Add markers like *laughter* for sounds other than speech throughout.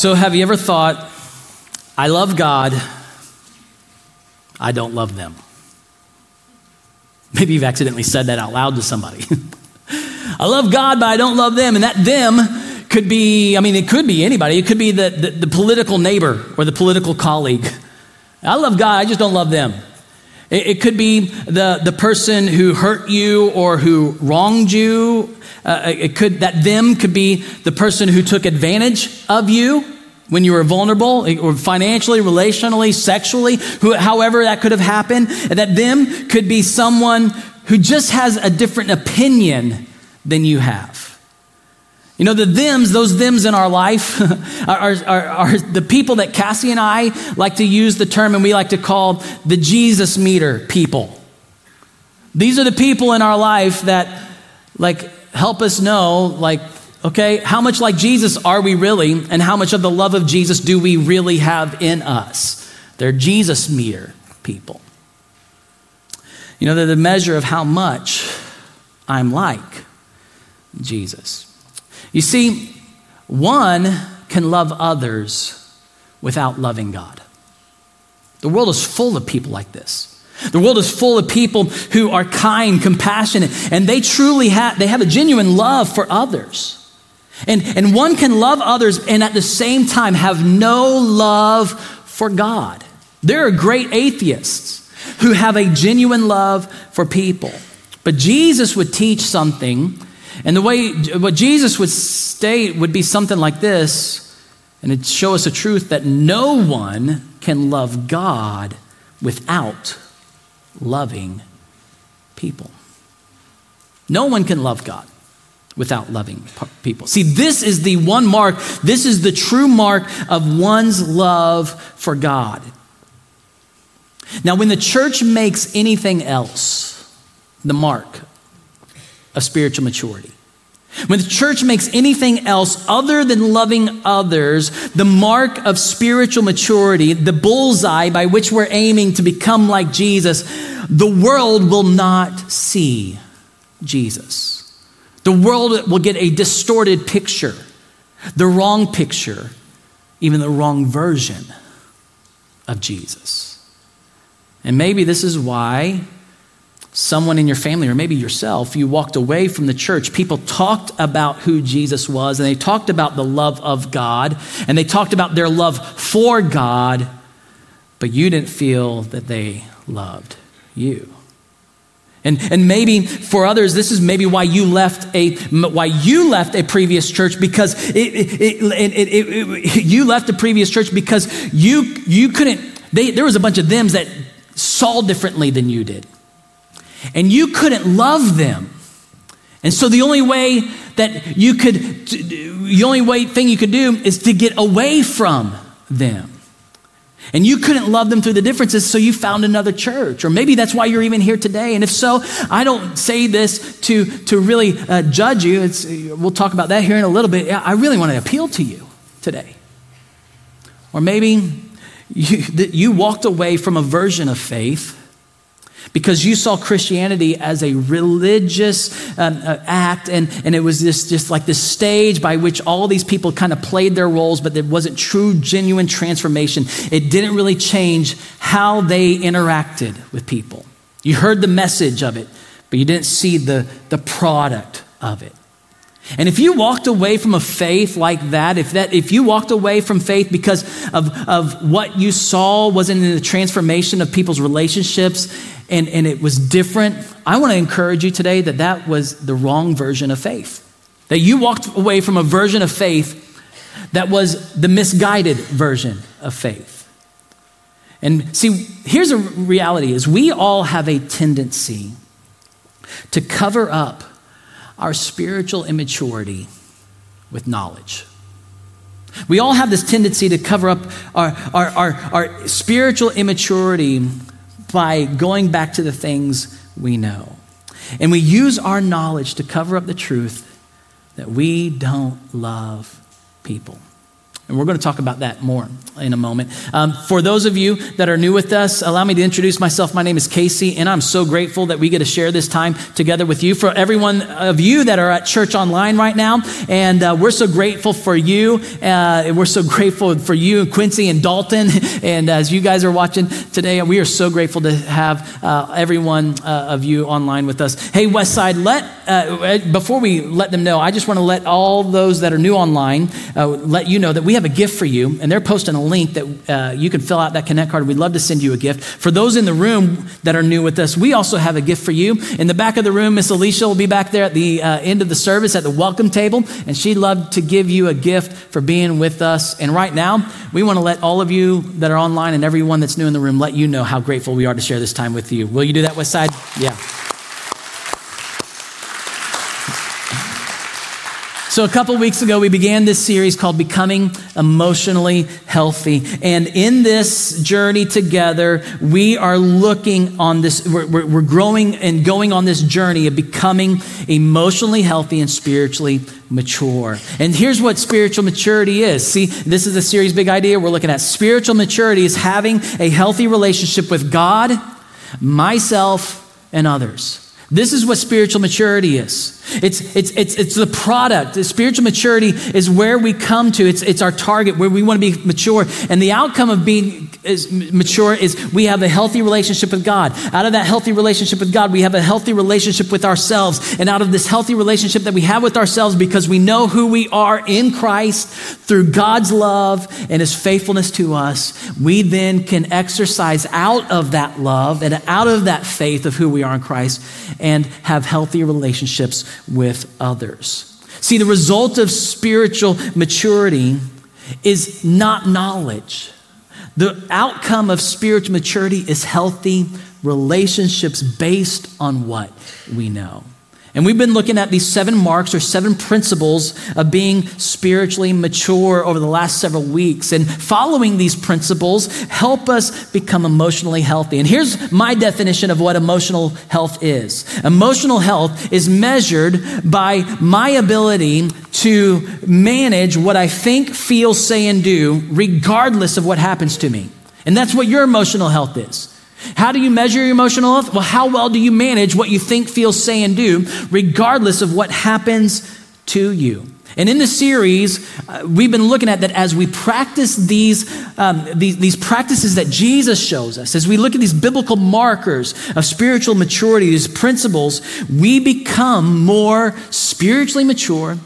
So, have you ever thought, I love God, I don't love them? Maybe you've accidentally said that out loud to somebody. *laughs* I love God, but I don't love them. And that them could be, I mean, it could be anybody. It could be the, the, the political neighbor or the political colleague. I love God, I just don't love them. It, it could be the, the person who hurt you or who wronged you. Uh, it could, that them could be the person who took advantage of you when you were vulnerable, or financially, relationally, sexually, who, however that could have happened. That them could be someone who just has a different opinion than you have. You know, the thems, those thems in our life, *laughs* are, are, are, the people that Cassie and I like to use the term and we like to call the Jesus meter people. These are the people in our life that, like, help us know, like, okay, how much like Jesus are we really, and how much of the love of Jesus do we really have in us? They're Jesus meter people. You know, they're the measure of how much I'm like Jesus. You see, one can love others without loving God. The world is full of people like this. The world is full of people who are kind, compassionate, and they truly have they have a genuine love for others. And, and one can love others and at the same time have no love for God. There are great atheists who have a genuine love for people. But Jesus would teach something and the way, what Jesus would state would be something like this, and it'd show us a truth that no one can love God without loving people. No one can love God without loving people. See, this is the one mark, this is the true mark of one's love for God. Now, when the church makes anything else the mark of spiritual maturity. When the church makes anything else other than loving others, the mark of spiritual maturity, the bullseye by which we're aiming to become like Jesus, the world will not see Jesus. The world will get a distorted picture, the wrong picture, even the wrong version of Jesus. And maybe this is why someone in your family or maybe yourself, you walked away from the church. People talked about who Jesus was and they talked about the love of God and they talked about their love for God, but you didn't feel that they loved you. And, and maybe for others, this is maybe why you left a why you left a previous church because it, it, it, you left a previous church because you you couldn't. They, there was a bunch of them's that saw differently than you did and you couldn't love them. And so the only way that you could, the only way thing you could do is to get away from them. And you couldn't love them through the differences, so you found another church. Or maybe that's why you're even here today. And if so, I don't say this to, to really uh, judge you. It's, we'll talk about that here in a little bit. I really want to appeal to you today. Or maybe *laughs* you, you walked away from a version of faith because you saw Christianity as a religious um, uh, act, and, and it was this, just like this stage by which all these people kind of played their roles, but it wasn't true, genuine transformation. It didn't really change how they interacted with people. You heard the message of it, but you didn't see the, the product of it. And if you walked away from a faith like that, if that if you walked away from faith because of, of what you saw wasn't in the transformation of people's relationships and, and it was different, I want to encourage you today that that was the wrong version of faith. That you walked away from a version of faith that was the misguided version of faith. And see, here's a reality is we all have a tendency to cover up our spiritual immaturity with knowledge. We all have this tendency to cover up our, our, our, our, spiritual immaturity by going back to the things we know. And we use our knowledge to cover up the truth that we don't love people. And we're going to talk about that more in a moment. Um, for those of you that are new with us, allow me to introduce myself. My name is Casey, and I'm so grateful that we get to share this time together with you. For everyone of you that are at church online right now, and uh, we're so grateful for you. Uh, we're so grateful for you, Quincy and Dalton. *laughs* And as you guys are watching today, we are so grateful to have uh, everyone uh, of you online with us. Hey, Westside, let uh, before we let them know, I just want to let all those that are new online uh, let you know that we have have a gift for you, and they're posting a link that uh, you can fill out that Connect card. We'd love to send you a gift. For those in the room that are new with us, we also have a gift for you. In the back of the room, Miss Alicia will be back there at the uh, end of the service at the welcome table, and she'd love to give you a gift for being with us. And right now, we want to let all of you that are online and everyone that's new in the room let you know how grateful we are to share this time with you. Will you do that, Westside? Yeah. So, a couple weeks ago, we began this series called Becoming Emotionally Healthy. And in this journey together, we are looking on this, we're, we're, growing and going on this journey of becoming emotionally healthy and spiritually mature. And here's what spiritual maturity is. See, this is a series big idea we're looking at. Spiritual maturity is having a healthy relationship with God, myself, and others. This is what spiritual maturity is. It's, it's, it's, it's the product. Spiritual maturity is where we come to. It's, it's our target, where we want to be mature. And the outcome of being is mature is we have a healthy relationship with God. Out of that healthy relationship with God, we have a healthy relationship with ourselves. And out of this healthy relationship that we have with ourselves, because we know who we are in Christ through God's love and his faithfulness to us, we then can exercise out of that love and out of that faith of who we are in Christ and have healthy relationships with others. See, the result of spiritual maturity is not knowledge. The outcome of spiritual maturity is healthy relationships based on what we know. And we've been looking at these seven marks or seven principles of being spiritually mature over the last several weeks. And following these principles help us become emotionally healthy. And here's my definition of what emotional health is emotional health is measured by my ability to manage what I think, feel, say, and do, regardless of what happens to me. And that's what your emotional health is. How do you measure your emotional health? Well, how well do you manage what you think, feel, say, and do, regardless of what happens to you? And in the series, uh, we've been looking at that as we practice these, um, these, these practices that Jesus shows us, as we look at these biblical markers of spiritual maturity, these principles, we become more spiritually mature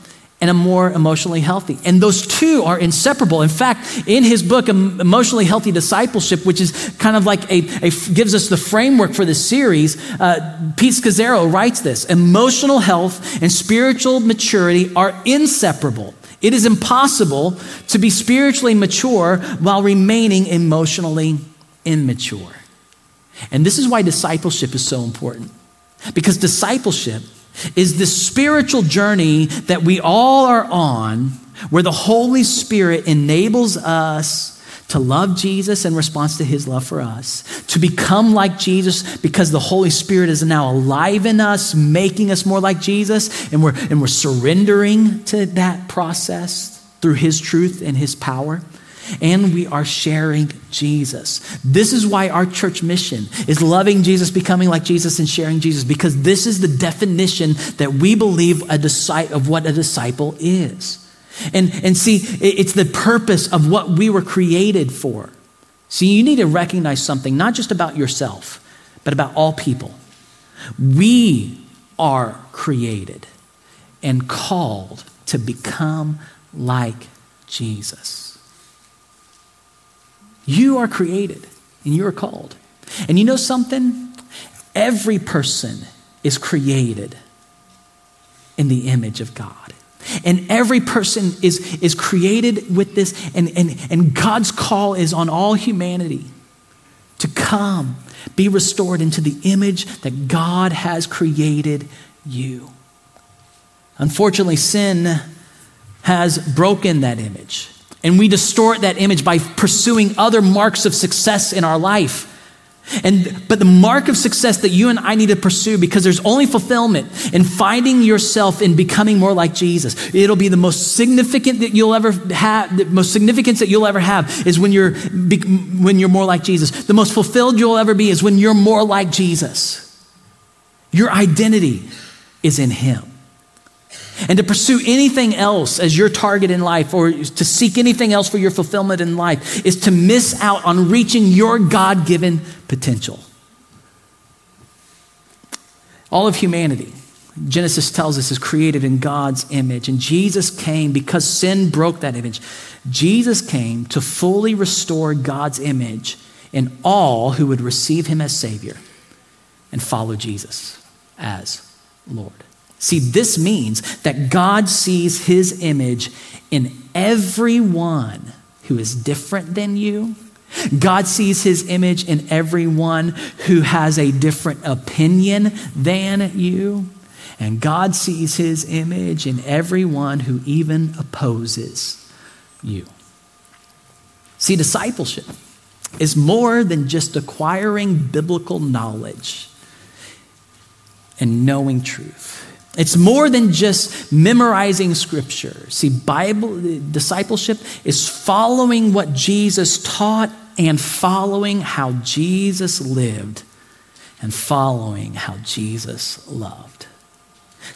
and a more emotionally healthy. And those two are inseparable. In fact, in his book, Emotionally Healthy Discipleship, which is kind of like a, a gives us the framework for this series, uh, Pete Scazzero writes this Emotional health and spiritual maturity are inseparable. It is impossible to be spiritually mature while remaining emotionally immature. And this is why discipleship is so important. Because discipleship is the spiritual journey that we all are on, where the Holy Spirit enables us to love Jesus in response to his love for us, to become like Jesus because the Holy Spirit is now alive in us, making us more like Jesus, and we're, and we're surrendering to that process through his truth and his power and we are sharing Jesus. This is why our church mission is loving Jesus, becoming like Jesus, and sharing Jesus, because this is the definition that we believe a disciple, of what a disciple is. And, and see, it's the purpose of what we were created for. See, you need to recognize something, not just about yourself, but about all people. We are created and called to become like Jesus. You are created and you are called. And you know something? Every person is created in the image of God. And every person is, is created with this, and, and, and God's call is on all humanity to come, be restored into the image that God has created you. Unfortunately, sin has broken that image. And we distort that image by pursuing other marks of success in our life. And but the mark of success that you and I need to pursue because there's only fulfillment in finding yourself in becoming more like Jesus. It'll be the most significant that you'll ever have the most significance that you'll ever have is when you're when you're more like Jesus. The most fulfilled you'll ever be is when you're more like Jesus. Your identity is in him. And to pursue anything else as your target in life or to seek anything else for your fulfillment in life is to miss out on reaching your God given potential. All of humanity, Genesis tells us, is created in God's image. And Jesus came because sin broke that image. Jesus came to fully restore God's image in all who would receive him as Savior and follow Jesus as Lord. See, this means that God sees his image in everyone who is different than you. God sees his image in everyone who has a different opinion than you. And God sees his image in everyone who even opposes you. See, discipleship is more than just acquiring biblical knowledge and knowing truth. It's more than just memorizing scripture. See, Bible discipleship is following what Jesus taught and following how Jesus lived and following how Jesus loved.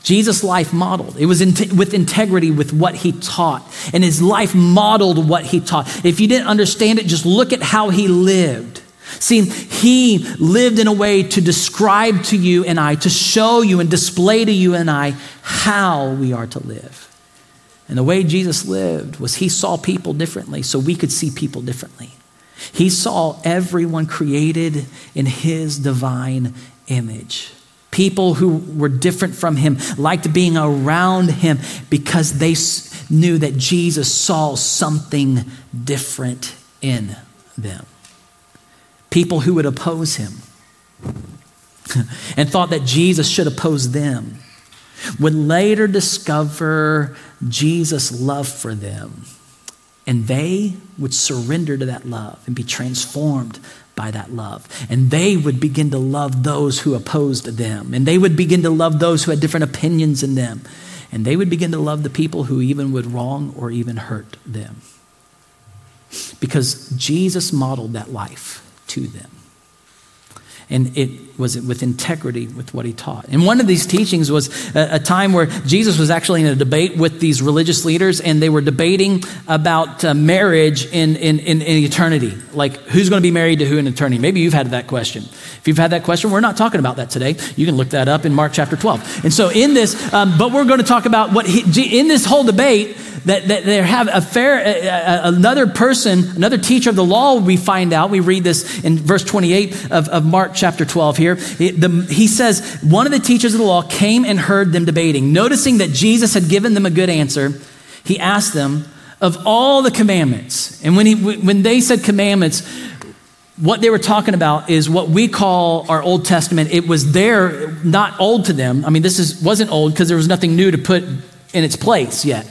Jesus' life modeled. It was in with integrity with what he taught, and his life modeled what he taught. If you didn't understand it, just look at how he lived. See, he lived in a way to describe to you and I, to show you and display to you and I how we are to live. And the way Jesus lived was he saw people differently so we could see people differently. He saw everyone created in his divine image. People who were different from him liked being around him because they knew that Jesus saw something different in them people who would oppose him and thought that Jesus should oppose them would later discover Jesus' love for them. And they would surrender to that love and be transformed by that love. And they would begin to love those who opposed them. And they would begin to love those who had different opinions in them. And they would begin to love the people who even would wrong or even hurt them. Because Jesus modeled that life to them. And it was it with integrity with what he taught. And one of these teachings was a, a, time where Jesus was actually in a debate with these religious leaders, and they were debating about uh, marriage in, in, in, in, eternity. Like, who's going to be married to who in eternity? Maybe you've had that question. If you've had that question, we're not talking about that today. You can look that up in Mark chapter 12. And so, in this, um, but we're going to talk about what he, in this whole debate, that, that they have a fair, uh, another person, another teacher of the law, we find out, we read this in verse 28 of, of Mark chapter 12 here. It, the, he says, one of the teachers of the law came and heard them debating. Noticing that Jesus had given them a good answer, he asked them, of all the commandments, and when, he, when they said commandments, what they were talking about is what we call our Old Testament. It was there, not old to them. I mean, this is, wasn't old because there was nothing new to put in its place yet.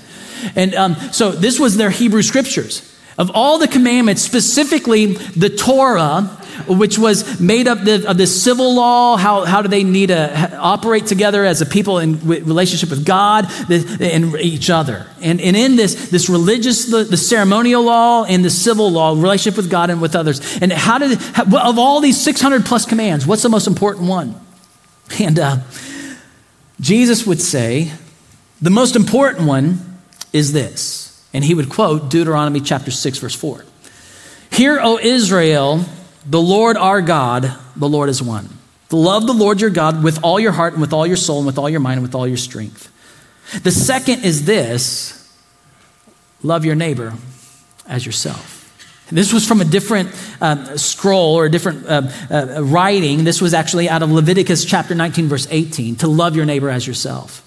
And um, so this was their Hebrew scriptures. Of all the commandments, specifically the Torah, which was made up of the civil law, how, how do they need to operate together as a people in relationship with God and each other. And, and in this, this religious, the, the ceremonial law and the civil law, relationship with God and with others. And how did, of all these 600 plus commands, what's the most important one? And uh, Jesus would say, the most important one is this. And he would quote Deuteronomy chapter 6, verse 4. Hear, O Israel, the Lord our God, the Lord is one. Love the Lord your God with all your heart and with all your soul and with all your mind and with all your strength. The second is this love your neighbor as yourself. This was from a different um, scroll or a different uh, uh, writing. This was actually out of Leviticus chapter 19, verse 18 to love your neighbor as yourself.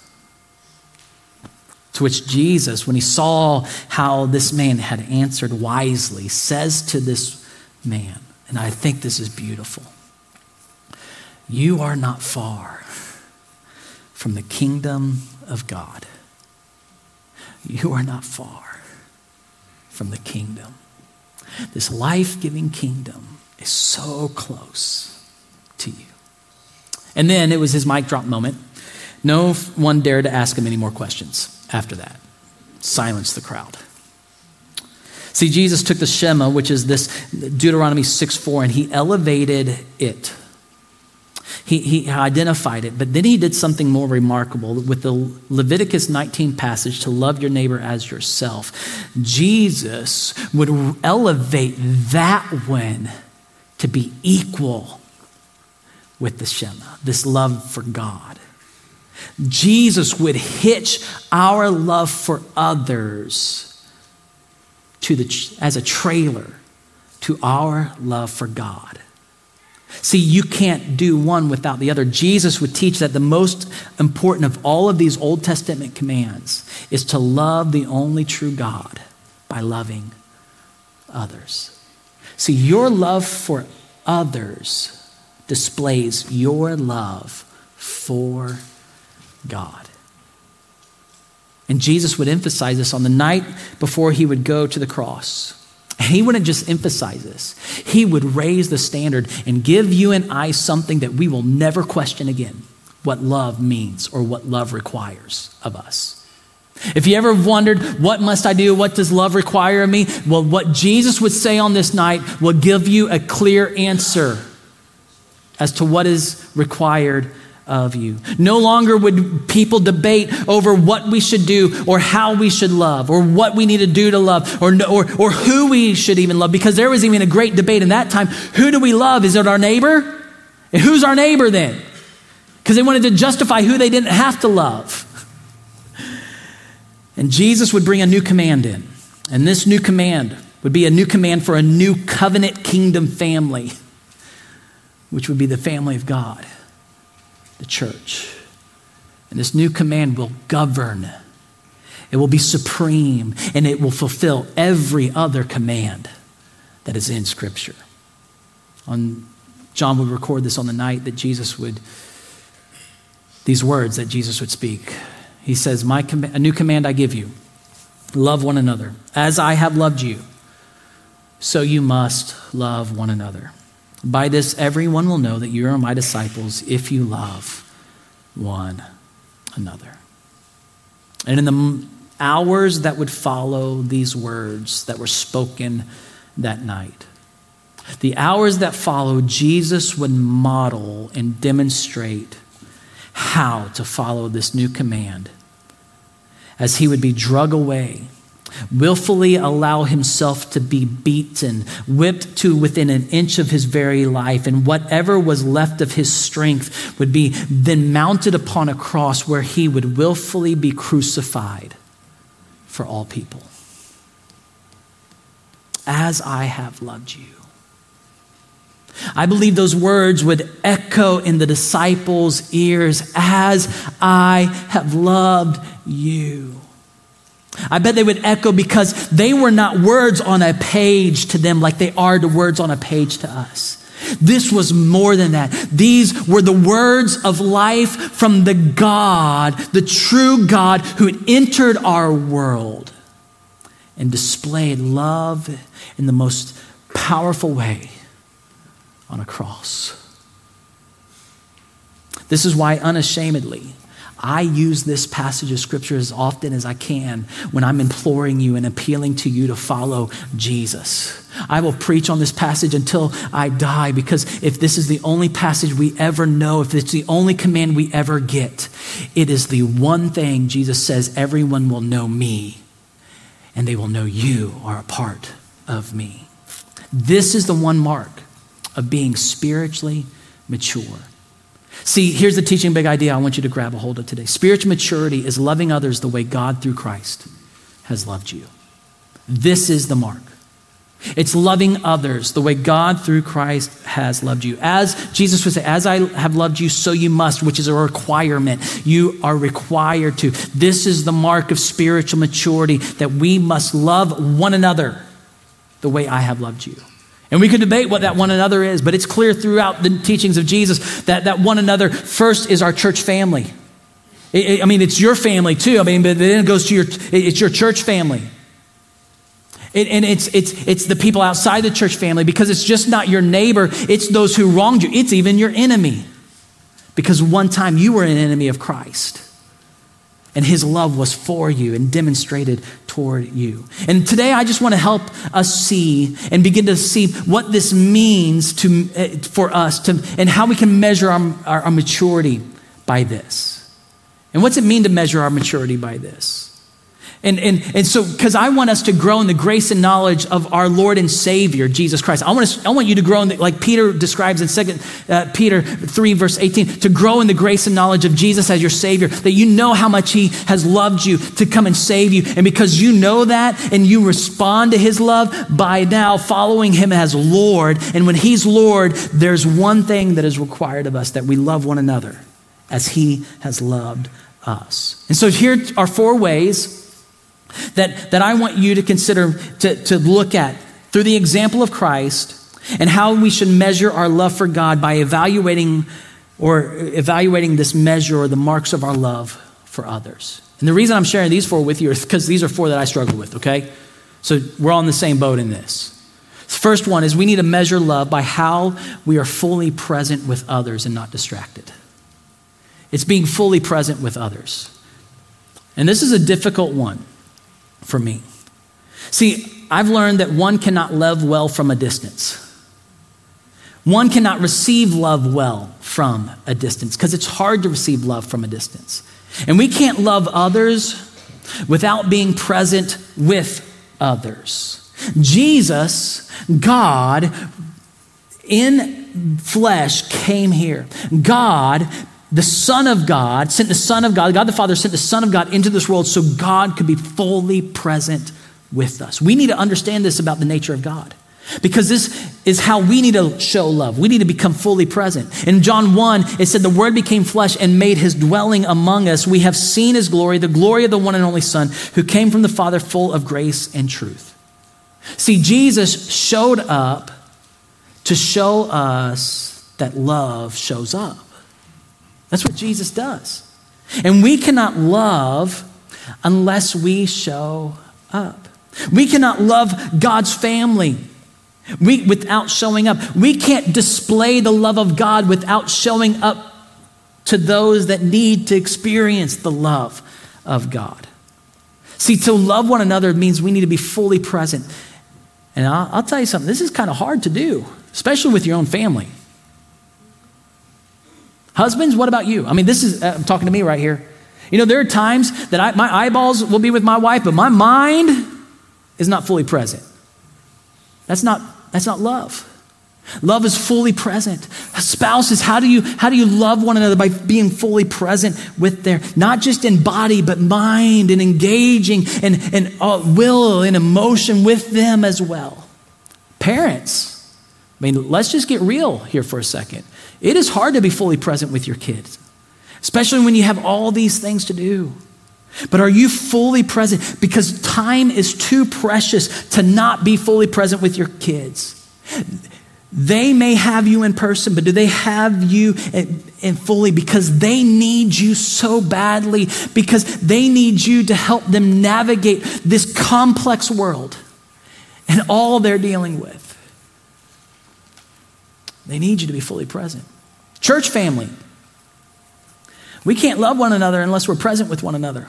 To which Jesus, when he saw how this man had answered wisely, says to this man, and I think this is beautiful You are not far from the kingdom of God. You are not far from the kingdom. This life giving kingdom is so close to you. And then it was his mic drop moment. No one dared to ask him any more questions after that. Silence the crowd. See, Jesus took the Shema, which is this Deuteronomy 6 4, and he elevated it. He, he identified it, but then he did something more remarkable with the Leviticus 19 passage to love your neighbor as yourself. Jesus would elevate that one to be equal with the Shema, this love for God. Jesus would hitch our love for others to the, as a trailer to our love for God. See, you can't do one without the other. Jesus would teach that the most important of all of these Old Testament commands is to love the only true God by loving others. See, your love for others displays your love for God. And Jesus would emphasize this on the night before he would go to the cross. He wouldn't just emphasize this, he would raise the standard and give you and I something that we will never question again what love means or what love requires of us. If you ever wondered, what must I do? What does love require of me? Well, what Jesus would say on this night will give you a clear answer as to what is required of you. No longer would people debate over what we should do or how we should love or what we need to do to love or, or, or who we should even love because there was even a great debate in that time. Who do we love? Is it our neighbor? And who's our neighbor then? Because they wanted to justify who they didn't have to love. And Jesus would bring a new command in. And this new command would be a new command for a new covenant kingdom family, which would be the family of God the church. And this new command will govern, it will be supreme, and it will fulfill every other command that is in Scripture. On, John would record this on the night that Jesus would, these words that Jesus would speak. He says, My com- A new command I give you love one another. As I have loved you, so you must love one another. By this, everyone will know that you are my disciples if you love one another. And in the hours that would follow these words that were spoken that night, the hours that followed, Jesus would model and demonstrate how to follow this new command as he would be drug away willfully allow himself to be beaten, whipped to within an inch of his very life, and whatever was left of his strength would be then mounted upon a cross where he would willfully be crucified for all people. As I have loved you. I believe those words would echo in the disciples' ears as I have loved you. I bet they would echo because they were not words on a page to them like they are the words on a page to us. This was more than that. These were the words of life from the God, the true God who had entered our world and displayed love in the most powerful way on a cross. This is why, unashamedly, I use this passage of scripture as often as I can when I'm imploring you and appealing to you to follow Jesus. I will preach on this passage until I die because if this is the only passage we ever know, if it's the only command we ever get, it is the one thing Jesus says everyone will know me and they will know you are a part of me. This is the one mark of being spiritually mature. See, here's the teaching big idea I want you to grab a hold of today. Spiritual maturity is loving others the way God through Christ has loved you. This is the mark. It's loving others the way God through Christ has loved you. As Jesus would say, as I have loved you, so you must, which is a requirement. You are required to. This is the mark of spiritual maturity that we must love one another the way I have loved you. And we could debate what that one another is, but it's clear throughout the teachings of Jesus that that one another first is our church family. I mean, it's your family too. I mean, but then it goes to your, it's your church family. It, and it's, it's, it's the people outside the church family because it's just not your neighbor, it's those who wronged you. It's even your enemy. Because one time you were an enemy of Christ. And his love was for you and demonstrated toward you. And today I just want to help us see and begin to see what this means to, uh, for us to, and how we can measure our, our, our maturity by this. And what's it mean to measure our maturity by this? And, and, and so, because I want us to grow in the grace and knowledge of our Lord and Savior, Jesus Christ. I want, us, I want you to grow in, the, like Peter describes in Second uh, Peter 3, verse 18, to grow in the grace and knowledge of Jesus as your Savior, that you know how much He has loved you to come and save you. And because you know that and you respond to His love by now following Him as Lord, and when He's Lord, there's one thing that is required of us that we love one another as He has loved us. And so here are four ways that, that I want you to consider to, to look at through the example of Christ and how we should measure our love for God by evaluating or evaluating this measure or the marks of our love for others. And the reason I'm sharing these four with you is because these are four that I struggle with, okay? So we're all in the same boat in this. First one is we need to measure love by how we are fully present with others and not distracted. It's being fully present with others. And this is a difficult one for me. See, I've learned that one cannot love well from a distance. One cannot receive love well from a distance because it's hard to receive love from a distance. And we can't love others without being present with others. Jesus, God, in flesh, came here. God the Son of God sent the Son of God, God the Father sent the Son of God into this world so God could be fully present with us. We need to understand this about the nature of God because this is how we need to show love. We need to become fully present. In John 1, it said, The Word became flesh and made his dwelling among us. We have seen his glory, the glory of the one and only Son who came from the Father, full of grace and truth. See, Jesus showed up to show us that love shows up. That's what Jesus does. And we cannot love unless we show up. We cannot love God's family we, without showing up. We can't display the love of God without showing up to those that need to experience the love of God. See, to love one another means we need to be fully present. And I'll, I'll tell you something, this is kind of hard to do, especially with your own family. Husbands, what about you? I mean, this is, uh, I'm talking to me right here. You know, there are times that I, my eyeballs will be with my wife, but my mind is not fully present. That's not, that's not love. Love is fully present. Spouses, how do you how do you love one another by being fully present with their not just in body but mind and engaging and and uh, will and emotion with them as well. Parents, I mean, let's just get real here for a second. It is hard to be fully present with your kids, especially when you have all these things to do. But are you fully present? Because time is too precious to not be fully present with your kids. They may have you in person, but do they have you in, fully? Because they need you so badly, because they need you to help them navigate this complex world and all they're dealing with. They need you to be fully present. Church family. We can't love one another unless we're present with one another.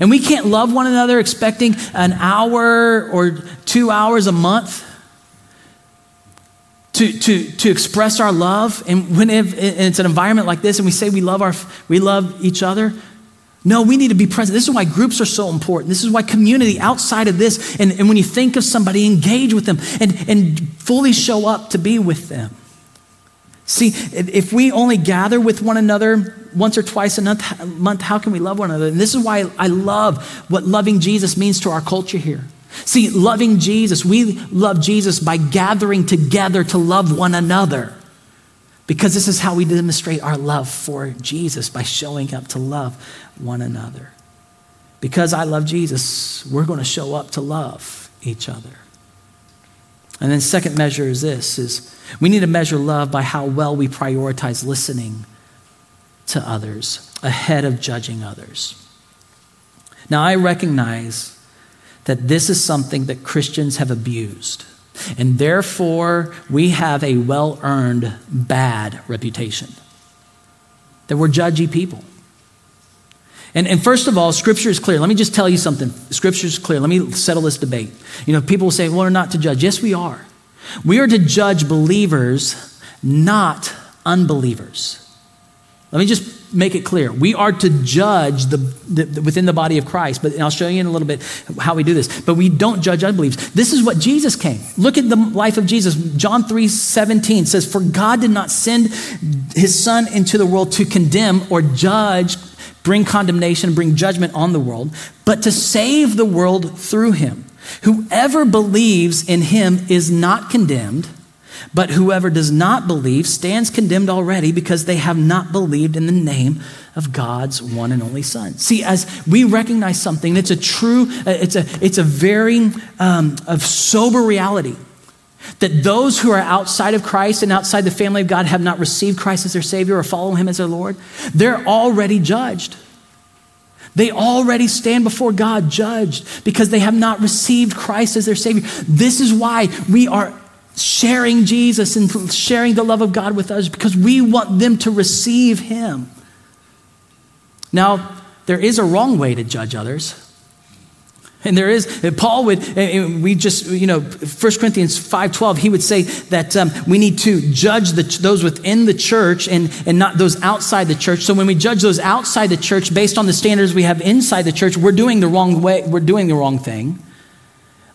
And we can't love one another expecting an hour or two hours a month to, to, to express our love. And when it's an environment like this and we say we love, our, we love each other, no, we need to be present. This is why groups are so important. This is why community outside of this, and, and when you think of somebody, engage with them and, and fully show up to be with them. See, if we only gather with one another once or twice a month, how can we love one another? And this is why I love what loving Jesus means to our culture here. See, loving Jesus, we love Jesus by gathering together to love one another. Because this is how we demonstrate our love for Jesus by showing up to love one another. Because I love Jesus, we're going to show up to love each other. And then second measure is this is we need to measure love by how well we prioritize listening to others ahead of judging others. Now I recognize that this is something that Christians have abused. And therefore, we have a well earned bad reputation. That we're judgy people. And, and first of all, Scripture is clear. Let me just tell you something. Scripture is clear. Let me settle this debate. You know, people will say, well, we're not to judge. Yes, we are. We are to judge believers, not unbelievers. Let me just make it clear. We are to judge the, the, the, within the body of Christ, but I'll show you in a little bit how we do this. But we don't judge unbelievers. This is what Jesus came. Look at the life of Jesus. John 3 17 says, For God did not send his Son into the world to condemn or judge, bring condemnation, bring judgment on the world, but to save the world through him. Whoever believes in him is not condemned but whoever does not believe stands condemned already because they have not believed in the name of God's one and only Son. See, as we recognize something, it's a true, uh, it's a, it's a very um, of sober reality that those who are outside of Christ and outside the family of God have not received Christ as their Savior or follow Him as their Lord, they're already judged. They already stand before God judged because they have not received Christ as their Savior. This is why we are sharing Jesus and sharing the love of God with others because we want them to receive Him. Now, there is a wrong way to judge others. And there is, Paul would, we just, you know, 1 Corinthians 5.12, he would say that um, we need to judge the, those within the church and, and not those outside the church. So when we judge those outside the church based on the standards we have inside the church, we're doing the wrong way, we're doing the wrong thing.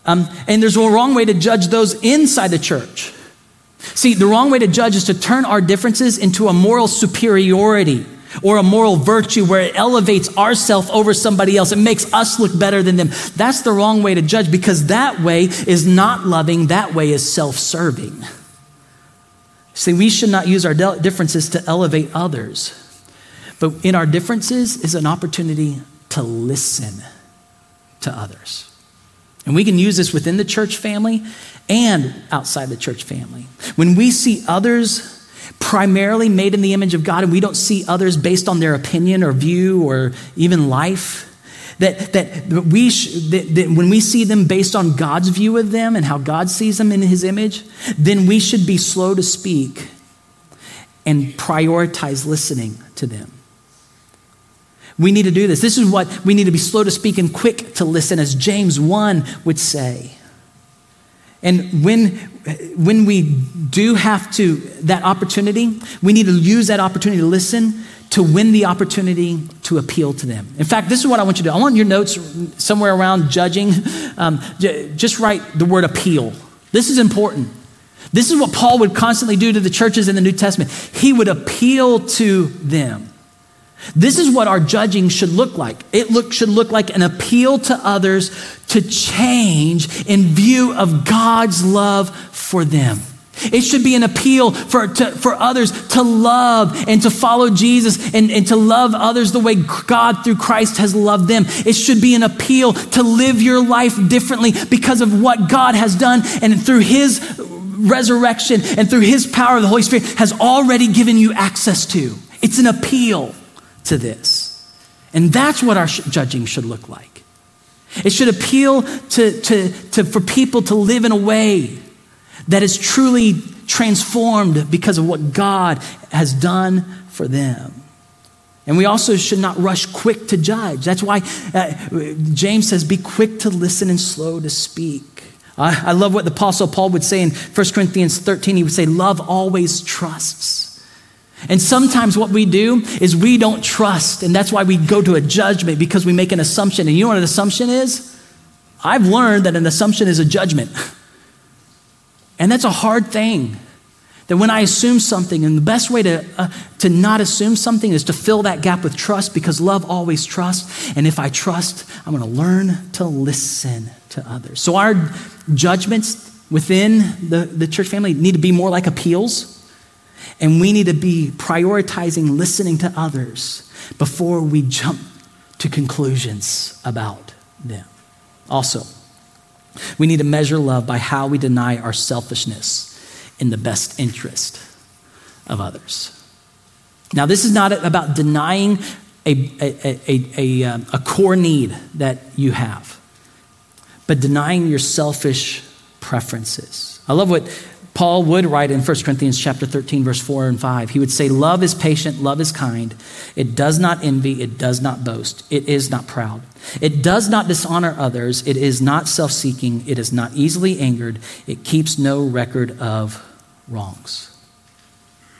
Um, and there's a wrong way to judge those inside the church. See, the wrong way to judge is to turn our differences into a moral superiority or a moral virtue where it elevates ourself over somebody else. It makes us look better than them. That's the wrong way to judge because that way is not loving, that way is self serving. See, we should not use our differences to elevate others, but in our differences is an opportunity to listen to others. And we can use this within the church family and outside the church family. When we see others primarily made in the image of God and we don't see others based on their opinion or view or even life, that, that, we sh- that, that when we see them based on God's view of them and how God sees them in his image, then we should be slow to speak and prioritize listening to them. We need to do this. This is what we need to be slow to speak and quick to listen, as James 1 would say. And when, when we do have to, that opportunity, we need to use that opportunity to listen to win the opportunity to appeal to them. In fact, this is what I want you to do. I want your notes somewhere around judging. *laughs* Um, just write the word appeal. This is important. This is what Paul would constantly do to the churches in the New Testament. He would appeal to them. This is what our judging should look like. It look, should look like an appeal to others to change in view of God's love for them. It should be an appeal for, to, for others to love and to follow Jesus and, and to love others the way God through Christ has loved them. It should be an appeal to live your life differently because of what God has done and through His resurrection and through His power, the Holy Spirit has already given you access to. It's an appeal to this. And that's what our judging should look like. It should appeal to, to, to, for people to live in a way that is truly transformed because of what God has done for them. And we also should not rush quick to judge. That's why uh, James says, be quick to listen and slow to speak. I, I love what the Apostle Paul would say in 1 Corinthians 13. He would say, Love always trusts. And sometimes what we do is we don't trust, and that's why we go to a judgment because we make an assumption. And you know what an assumption is? I've learned that an assumption is a judgment. *laughs* And that's a hard thing That when I assume something, and the best way to, uh, to not assume something is to fill that gap with trust because love always trusts. And if I trust, I'm going to learn to listen to others. So our judgments within the, the church family need to be more like appeals. And we need to be prioritizing listening to others before we jump to conclusions about them. Also, we need to measure love by how we deny our selfishness in the best interest of others. Now, this is not about denying a, a, a, a, a uh, core need that you have, but denying your selfish preferences. I love what Paul would write in 1 Corinthians chapter 13 verse 4 and 5. He would say love is patient, love is kind. It does not envy, it does not boast. It is not proud. It does not dishonor others, it is not self-seeking, it is not easily angered. It keeps no record of wrongs.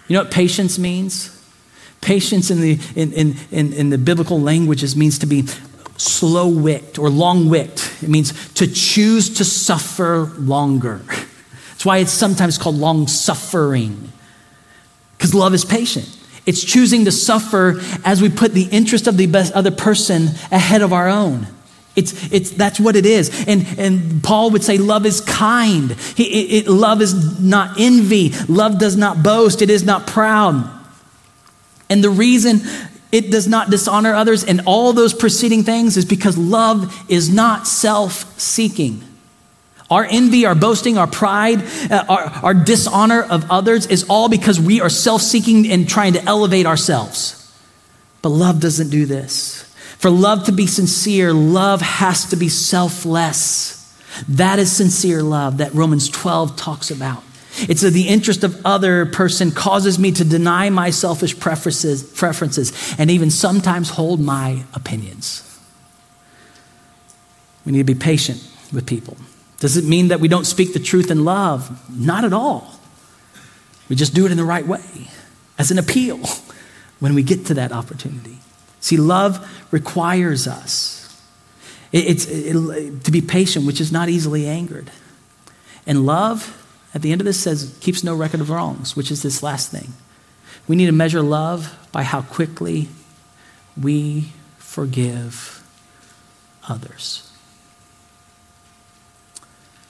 You know what patience means? Patience in the, in, in, in, in the biblical languages means to be slow wicked or long wicked. It means to choose to suffer longer. That's why it's sometimes called long suffering, because love is patient. It's choosing to suffer as we put the interest of the best other person ahead of our own. It's, it's, that's what it is. And, and Paul would say love is kind. He, it, it, love is not envy. Love does not boast. It is not proud. And the reason it does not dishonor others and all those preceding things is because love is not self seeking. Our envy, our boasting, our pride, uh, our, our dishonor of others is all because we are self seeking and trying to elevate ourselves. But love doesn't do this. For love to be sincere, love has to be selfless. That is sincere love that Romans 12 talks about. It's that the interest of other person causes me to deny my selfish preferences, preferences and even sometimes hold my opinions. We need to be patient with people. Does it mean that we don't speak the truth in love? Not at all. We just do it in the right way as an appeal *laughs* when we get to that opportunity. See, love requires us it's it, to be patient, which is not easily angered. And love, at the end of this, says keeps no record of wrongs, which is this last thing. We need to measure love by how quickly we forgive others.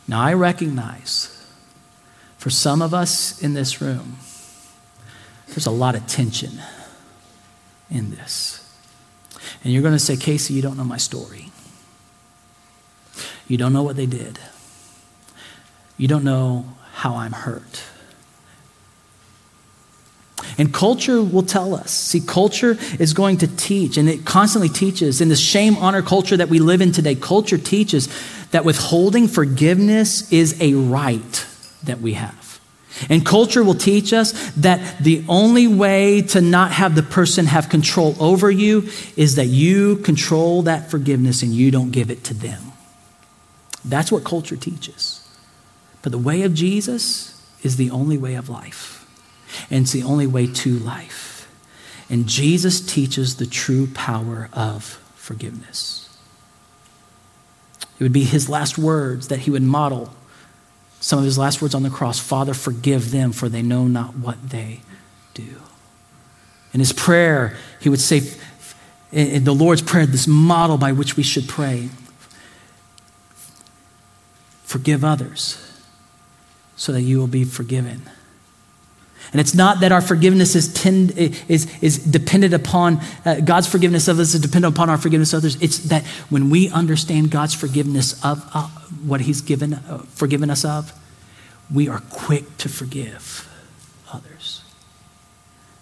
Now, I recognize for some of us in this room, there's a lot of tension in this. And you're going to say, Casey, you don't know my story. You don't know what they did. You don't know how I'm hurt. And culture will tell us. See, culture is going to teach, and it constantly teaches. In the shame honor culture that we live in today, culture teaches that withholding forgiveness is a right that we have. And culture will teach us that the only way to not have the person have control over you is that you control that forgiveness and you don't give it to them. That's what culture teaches. But the way of Jesus is the only way of life, and it's the only way to life. And Jesus teaches the true power of forgiveness. It would be his last words that he would model some of his last words on the cross Father, forgive them, for they know not what they do. In his prayer, he would say, in the Lord's Prayer, this model by which we should pray forgive others so that you will be forgiven. And it's not that our forgiveness is, tend, is, is dependent upon, uh, God's forgiveness of us is dependent upon our forgiveness of others. It's that when we understand God's forgiveness of uh, what He's given, uh, forgiven us of, we are quick to forgive others.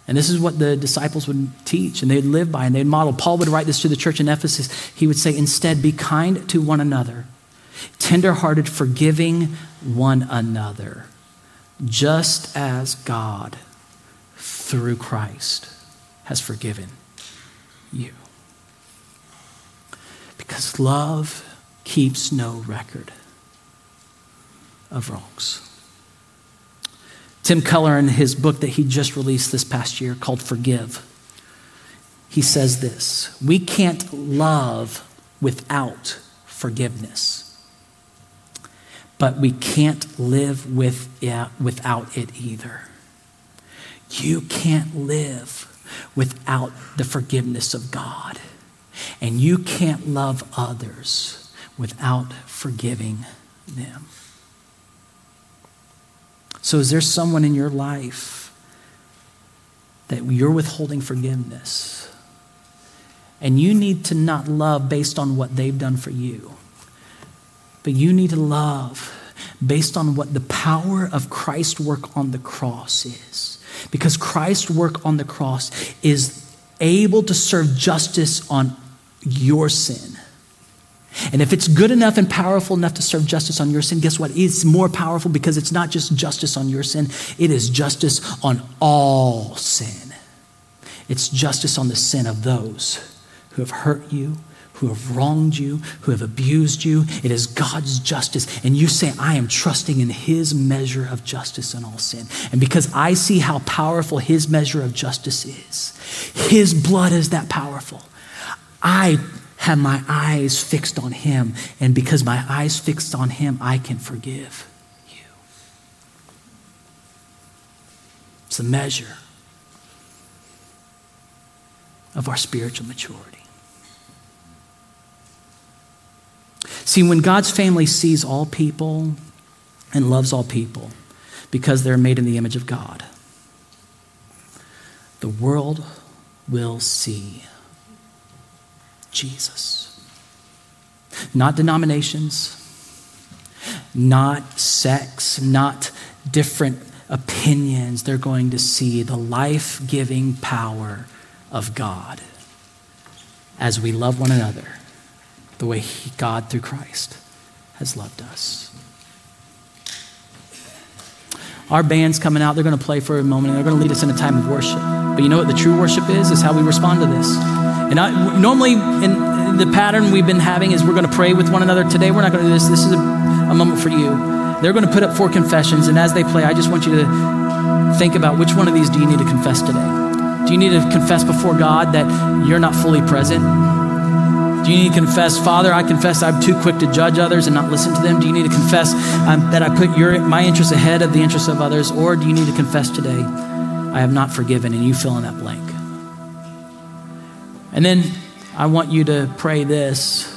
And this is what the disciples would teach and they'd live by and they'd model. Paul would write this to the church in Ephesus. He would say, instead, be kind to one another, tenderhearted, forgiving one another just as God, through Christ, has forgiven you. Because love keeps no record of wrongs. Tim Keller, in his book that he just released this past year called Forgive, he says this We can't love without forgiveness but we can't live with it, without it either. You can't live without the forgiveness of God. And you can't love others without forgiving them. So, is there someone in your life that you're withholding forgiveness? And you need to not love based on what they've done for you, but you need to love based on what the power of Christ's work on the cross is. Because Christ's work on the cross is able to serve justice on your sin. And if it's good enough and powerful enough to serve justice on your sin, guess what? It's more powerful because it's not just justice on your sin, it is justice on all sin. It's justice on the sin of those who have hurt you, who have wronged you, who have abused you. It is God's justice. And you say, I am trusting in His measure of justice on all sin. And because I see how powerful His measure of justice is, His blood is that powerful. I have my eyes fixed on Him. And because my eyes fixed on Him, I can forgive you. It's the measure of our spiritual maturity. See, when God's family sees all people and loves all people because they're made in the image of God, the world will see Jesus. Not denominations, not sex, not different opinions. They're going to see the life giving power of God as we love one another the way he, God, through Christ, has loved us. Our band's coming out. They're going to play for a moment and they're going to lead us in a time of worship. But you know what the true worship is? Is how we respond to this. And I, normally, in the pattern we've been having is we're going to pray with one another. Today, we're not going to do this. This is a, a moment for you. They're going to put up four confessions. And as they play, I just want you to think about which one of these do you need to confess today? Do you need to confess before God that you're not fully present? Do you need to confess, Father, I confess I'm too quick to judge others and not listen to them? Do you need to confess um, that I put your, my interests ahead of the interests of others? Or do you need to confess today, I have not forgiven, and you fill in that blank? And then I want you to pray this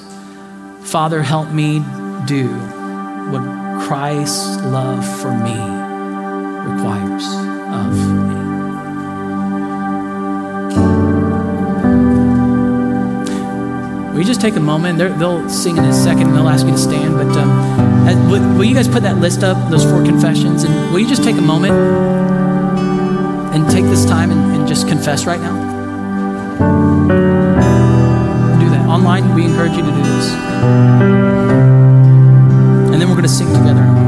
Father, help me do what Christ's love for me requires of me. Will you just take a moment? they will sing in a second and they'll ask you to stand. But um, will, will you guys put that list up, those four confessions? And will you just take a moment and take this time and, and just confess right now? Do that. Online, we encourage you to do this. And then we're going to sing together.